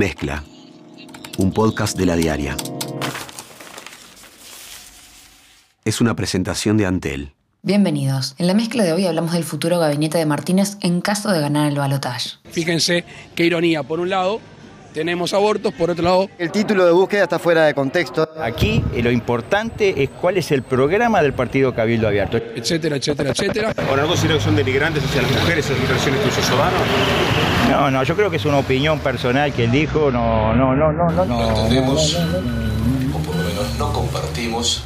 Mezcla, un podcast de la diaria. Es una presentación de Antel. Bienvenidos. En la mezcla de hoy hablamos del futuro gabinete de Martínez en caso de ganar el balotaje. Fíjense qué ironía. Por un lado, tenemos abortos, por otro lado... El título de búsqueda está fuera de contexto. Aquí eh, lo importante es cuál es el programa del Partido Cabildo Abierto. Etcétera, etcétera, etcétera. Ahora, ¿no considera que son denigrantes hacia las mujeres esas declaraciones que hizo? No, no, yo creo que es una opinión personal que él dijo, no, no, no, no, no. No entendemos, o por lo menos no compartimos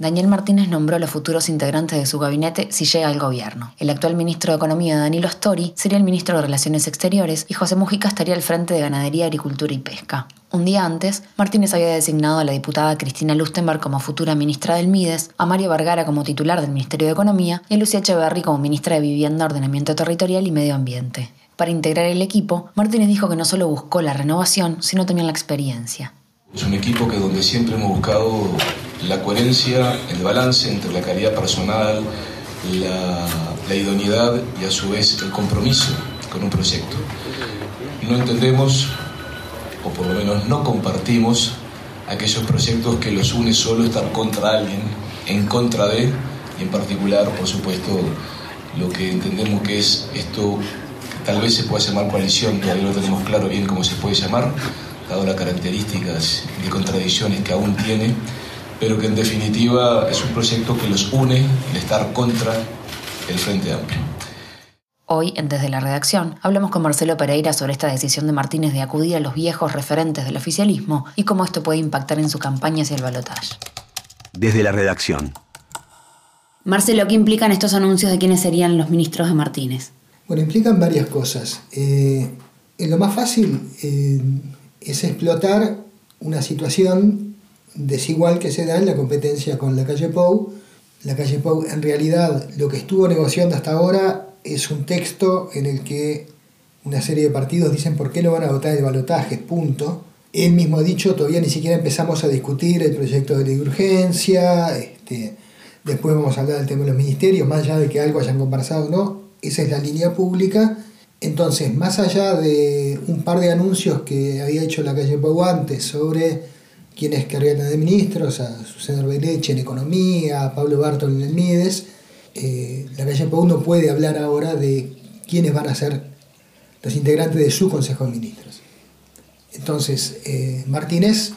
Daniel Martínez nombró a los futuros integrantes de su gabinete si llega al gobierno. El actual ministro de Economía, Danilo Stori, sería el ministro de Relaciones Exteriores y José Mujica estaría al frente de Ganadería, Agricultura y Pesca. Un día antes, Martínez había designado a la diputada Cristina Lustenberg como futura ministra del MIDES, a Mario Vergara como titular del Ministerio de Economía y a Lucia Echeverry como ministra de Vivienda, Ordenamiento Territorial y Medio Ambiente. Para integrar el equipo, Martínez dijo que no solo buscó la renovación, sino también la experiencia. Es un equipo que donde siempre hemos buscado la coherencia, el balance entre la calidad personal, la, idoneidad y a su vez el compromiso con un proyecto. No entendemos, o por lo menos no compartimos, aquellos proyectos que los une solo estar contra alguien, en contra de, y en particular, por supuesto, lo que entendemos que es esto, que tal vez se pueda llamar coalición, todavía no tenemos claro bien cómo se puede llamar, dado las características y contradicciones que aún tiene, pero que en definitiva es un proyecto que los une en estar contra el Frente Amplio. Hoy, Desde la Redacción, hablamos con Marcelo Pereira sobre esta decisión de Martínez de acudir a los viejos referentes del oficialismo y cómo esto puede impactar en su campaña hacia el balotaje. Desde la Redacción. Marcelo, ¿qué implican estos anuncios de quiénes serían los ministros de Martínez? Bueno, implican varias cosas. Eh, en lo más fácil eh, es explotar una situación desigual que se da en la competencia con la calle Pou. La calle Pou en realidad lo que estuvo negociando hasta ahora es un texto en el que una serie de partidos dicen por qué no van a votar el balotaje, punto. Él mismo ha dicho, todavía ni siquiera empezamos a discutir el proyecto de ley de urgencia, este, después vamos a hablar del tema de los ministerios, más allá de que algo hayan conversado o no, esa es la línea pública. Entonces, más allá de un par de anuncios que había hecho la calle Pau antes sobre quienes querrían de ministros, a Susana Arbeleche en Economía, a Pablo Bartol en el MIDES. Eh, la calle Pau no puede hablar ahora de quiénes van a ser los integrantes de su Consejo de Ministros. Entonces, eh, Martínez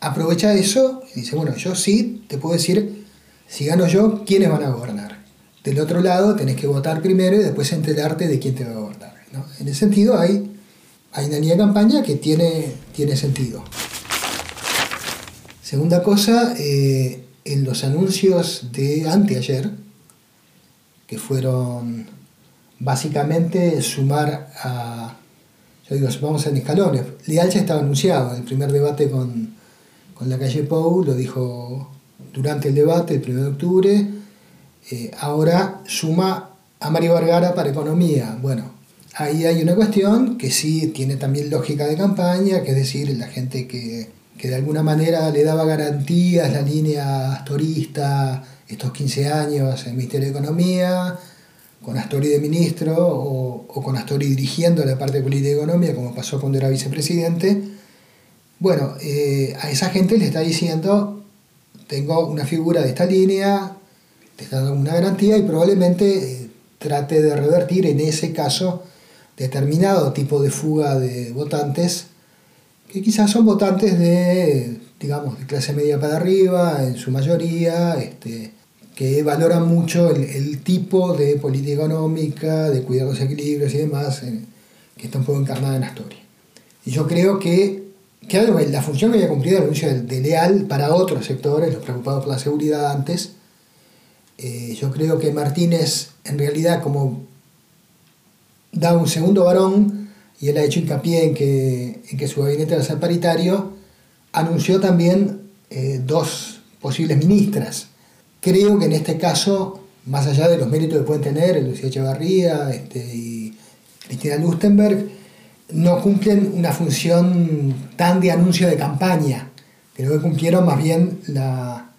aprovecha eso y dice, bueno, yo sí te puedo decir, si gano yo, quiénes van a gobernar. Del otro lado, tenés que votar primero y después enterarte de quién te va a gobernar. En ese sentido, hay, hay una línea de campaña que tiene, tiene sentido. Segunda cosa, eh, en los anuncios de anteayer, que fueron básicamente sumar a, yo digo, vamos en escalones. Leal ya estaba anunciado, el primer debate con, la calle Pou, lo dijo durante el debate, el 1 de octubre, eh, ahora suma a Mario Vergara para economía. Bueno, ahí hay una cuestión que sí tiene también lógica de campaña, que es decir, la gente que que de alguna manera le daba garantías la línea astorista estos 15 años en el Ministerio de Economía, con Astori de ministro o, con Astori dirigiendo la parte de política y economía, como pasó cuando era vicepresidente. Bueno, eh, a esa gente le está diciendo, tengo una figura de esta línea, te está dando una garantía y probablemente eh, trate de revertir en ese caso determinado tipo de fuga de votantes que quizás son votantes de, digamos, de clase media para arriba, en su mayoría, este, que valoran mucho el, tipo de política económica, de cuidar los equilibrios y demás, que está un poco encarnada en Astoria. Y yo creo que, que la función que había cumplido el anuncio de, Leal para otros sectores, los preocupados por la seguridad antes, eh, yo creo que Martínez en realidad como da un segundo varón, y él ha hecho hincapié en que, en que su gabinete va a ser paritario, anunció también eh, dos posibles ministras. Creo que en este caso, más allá de los méritos que pueden tener Lucía Echevarría este, y Cristina Lustenberg, no cumplen una función tan de anuncio de campaña. Creo que cumplieron más bien la,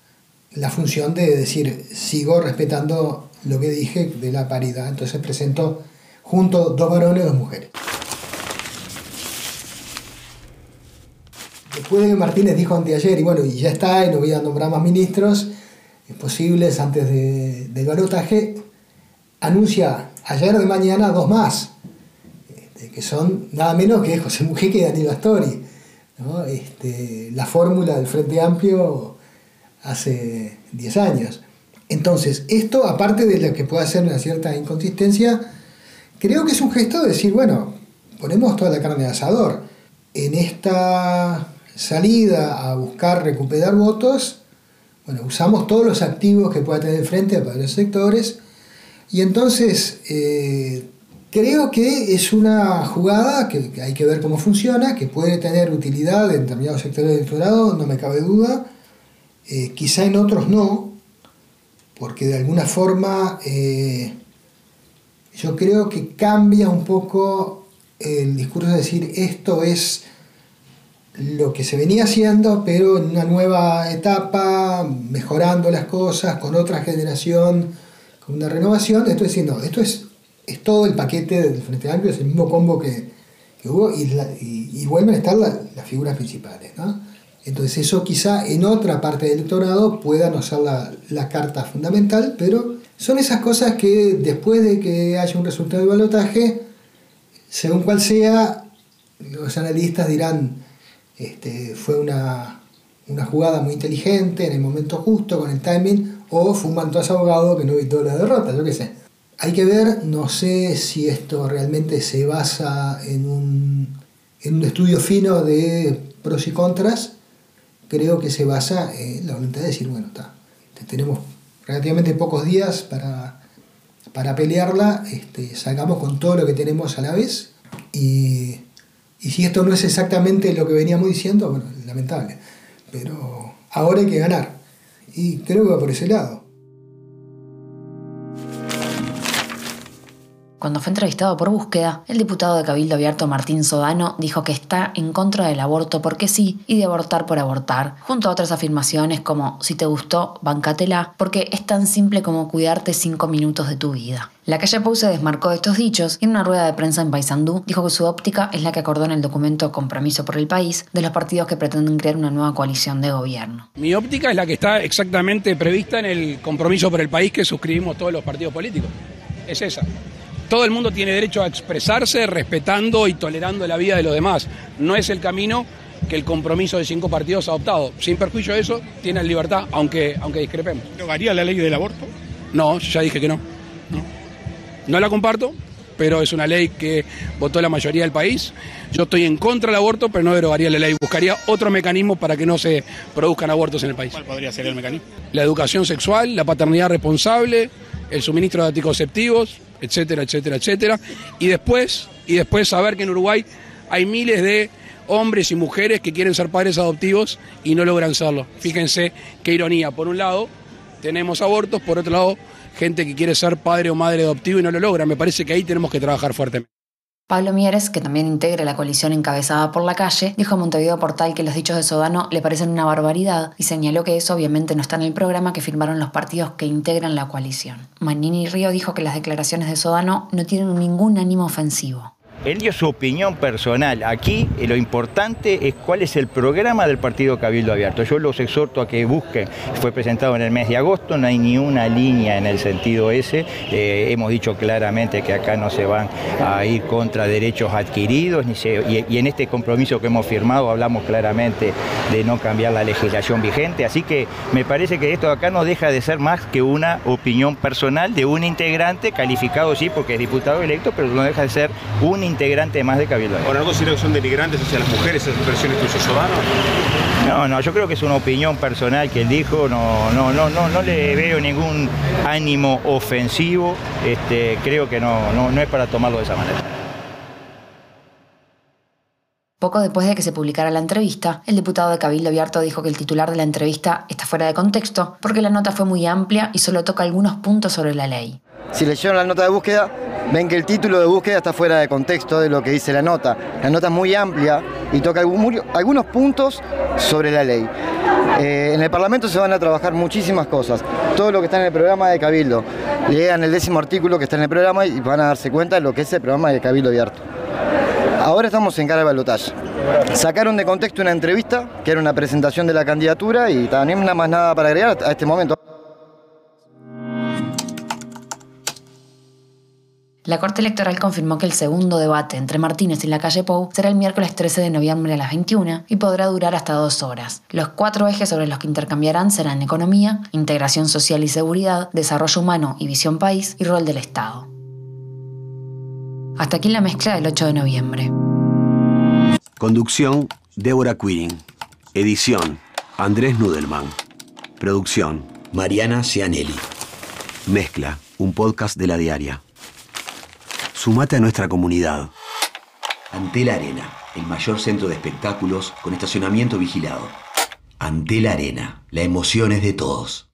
la función de decir, sigo respetando lo que dije de la paridad. Entonces presento junto dos varones y dos mujeres. Después Martínez dijo anteayer, y bueno, y ya está, y no voy a nombrar más ministros posibles antes de, del balotaje, anuncia ayer de mañana dos más, este, que son nada menos que José Mujica y Daniel Astori. Este, la fórmula del Frente Amplio hace 10 años. Entonces, esto, aparte de lo que pueda ser una cierta inconsistencia, creo que es un gesto de decir, bueno, ponemos toda la carne de asador. En esta salida a buscar recuperar votos, bueno, usamos todos los activos que pueda tener frente para los sectores. Y entonces eh, creo que es una jugada que, hay que ver cómo funciona, que puede tener utilidad en determinados sectores del electorado, no me cabe duda, eh, quizá en otros no, porque de alguna forma eh, yo creo que cambia un poco el discurso de decir esto es lo que se venía haciendo, pero en una nueva etapa, mejorando las cosas, con otra generación, con una renovación. Esto es diciendo, esto es, es todo el paquete del Frente Amplio, es el mismo combo que, hubo y, vuelven a estar las figuras principales. Entonces eso quizá en otra parte del electorado pueda no ser la, la, carta fundamental, pero son esas cosas que después de que haya un resultado de balotaje, según cual sea, los analistas dirán, este, fue una, jugada muy inteligente en el momento justo, con el timing, o fue un mantoso abogado que no evitó la derrota, yo qué sé. Hay que ver, no sé si esto realmente se basa en un, en un estudio fino de pros y contras, creo que se basa en la voluntad de decir, bueno, está, tenemos relativamente pocos días para, para pelearla, este, salgamos con todo lo que tenemos a la vez y y si esto no es exactamente lo que veníamos diciendo, bueno, lamentable. Pero ahora hay que ganar. Y creo que va por ese lado. Cuando fue entrevistado por búsqueda, el diputado de Cabildo Abierto Martín Sodano dijo que está en contra del aborto porque sí y de abortar por abortar, junto a otras afirmaciones como si te gustó, bancatela, porque es tan simple como cuidarte cinco minutos de tu vida. La calle Pou se desmarcó de estos dichos y en una rueda de prensa en Paysandú dijo que su óptica es la que acordó en el documento Compromiso por el País de los partidos que pretenden crear una nueva coalición de gobierno. Mi óptica es la que está exactamente prevista en el Compromiso por el País que suscribimos todos los partidos políticos. Es esa todo el mundo tiene derecho a expresarse respetando y tolerando la vida de los demás. No es el camino que el compromiso de cinco partidos ha adoptado. Sin perjuicio de eso, tienen libertad, aunque, aunque discrepemos. ¿Derogaría la ley del aborto? No, ya dije que no. no. No la comparto, pero es una ley que votó la mayoría del país. Yo estoy en contra del aborto, pero no derogaría la ley. Buscaría otro mecanismo para que no se produzcan abortos en el país. ¿Cuál podría ser el mecanismo? La educación sexual, la paternidad responsable, el suministro de anticonceptivos, etcétera, etcétera, etcétera. Y después, y después saber que en Uruguay hay miles de hombres y mujeres que quieren ser padres adoptivos y no logran serlo. Fíjense qué ironía. Por un lado, tenemos abortos, por otro lado, gente que quiere ser padre o madre adoptivo y no lo logra. Me parece que ahí tenemos que trabajar fuertemente. Pablo Mieres, que también integra la coalición encabezada por la calle, dijo a Montevideo Portal que los dichos de Sodano le parecen una barbaridad y señaló que eso obviamente no está en el programa que firmaron los partidos que integran la coalición. Manini Río dijo que las declaraciones de Sodano no tienen ningún ánimo ofensivo. Él dio su opinión personal. Aquí eh, lo importante es cuál es el programa del Partido Cabildo Abierto. Yo los exhorto a que busquen. Fue presentado en el mes de agosto, no hay ni una línea en el sentido ese. Eh, hemos dicho claramente que acá no se van a ir contra derechos adquiridos ni y, en este compromiso que hemos firmado hablamos claramente de no cambiar la legislación vigente. Así que me parece que esto acá no deja de ser más que una opinión personal de un integrante calificado sí porque es diputado electo, pero no deja de ser un integrante más de Cabildo. ¿Ahora no considera que son denigrantes hacia las mujeres esas expresiones que hizo Sodano? No, no, yo creo que es una opinión personal que él dijo, no, no, no, no, no le veo ningún ánimo ofensivo, este, creo que no, no, no es para tomarlo de esa manera. Poco después de que se publicara la entrevista, el diputado de Cabildo Abierto dijo que el titular de la entrevista está fuera de contexto porque la nota fue muy amplia y solo toca algunos puntos sobre la ley. Si leyeron la nota de búsqueda, ven que el título de búsqueda está fuera de contexto de lo que dice la nota. La nota es muy amplia y toca algunos puntos sobre la ley. Eh, en el Parlamento se van a trabajar muchísimas cosas. Todo lo que está en el programa de Cabildo. Lean el décimo artículo que está en el programa y van a darse cuenta de lo que es el programa de Cabildo Abierto. Ahora estamos en cara de balotaje. sacaron de contexto una entrevista, que era una presentación de la candidatura, y también nada más nada para agregar a este momento. La Corte Electoral confirmó que el segundo debate entre Martínez y la calle Pou será el miércoles 13 de noviembre a las 21 y podrá durar hasta dos horas. Los cuatro ejes sobre los que intercambiarán serán economía, integración social y seguridad, desarrollo humano y visión país y rol del Estado. Hasta aquí la mezcla del 8 de noviembre. Conducción, Débora Quirin. Edición, Andrés Nudelman. Producción, Mariana Cianelli. Mezcla, un podcast de la diaria. Sumate a nuestra comunidad. Antel Arena, el mayor centro de espectáculos con estacionamiento vigilado. Antel Arena, la emoción es de todos.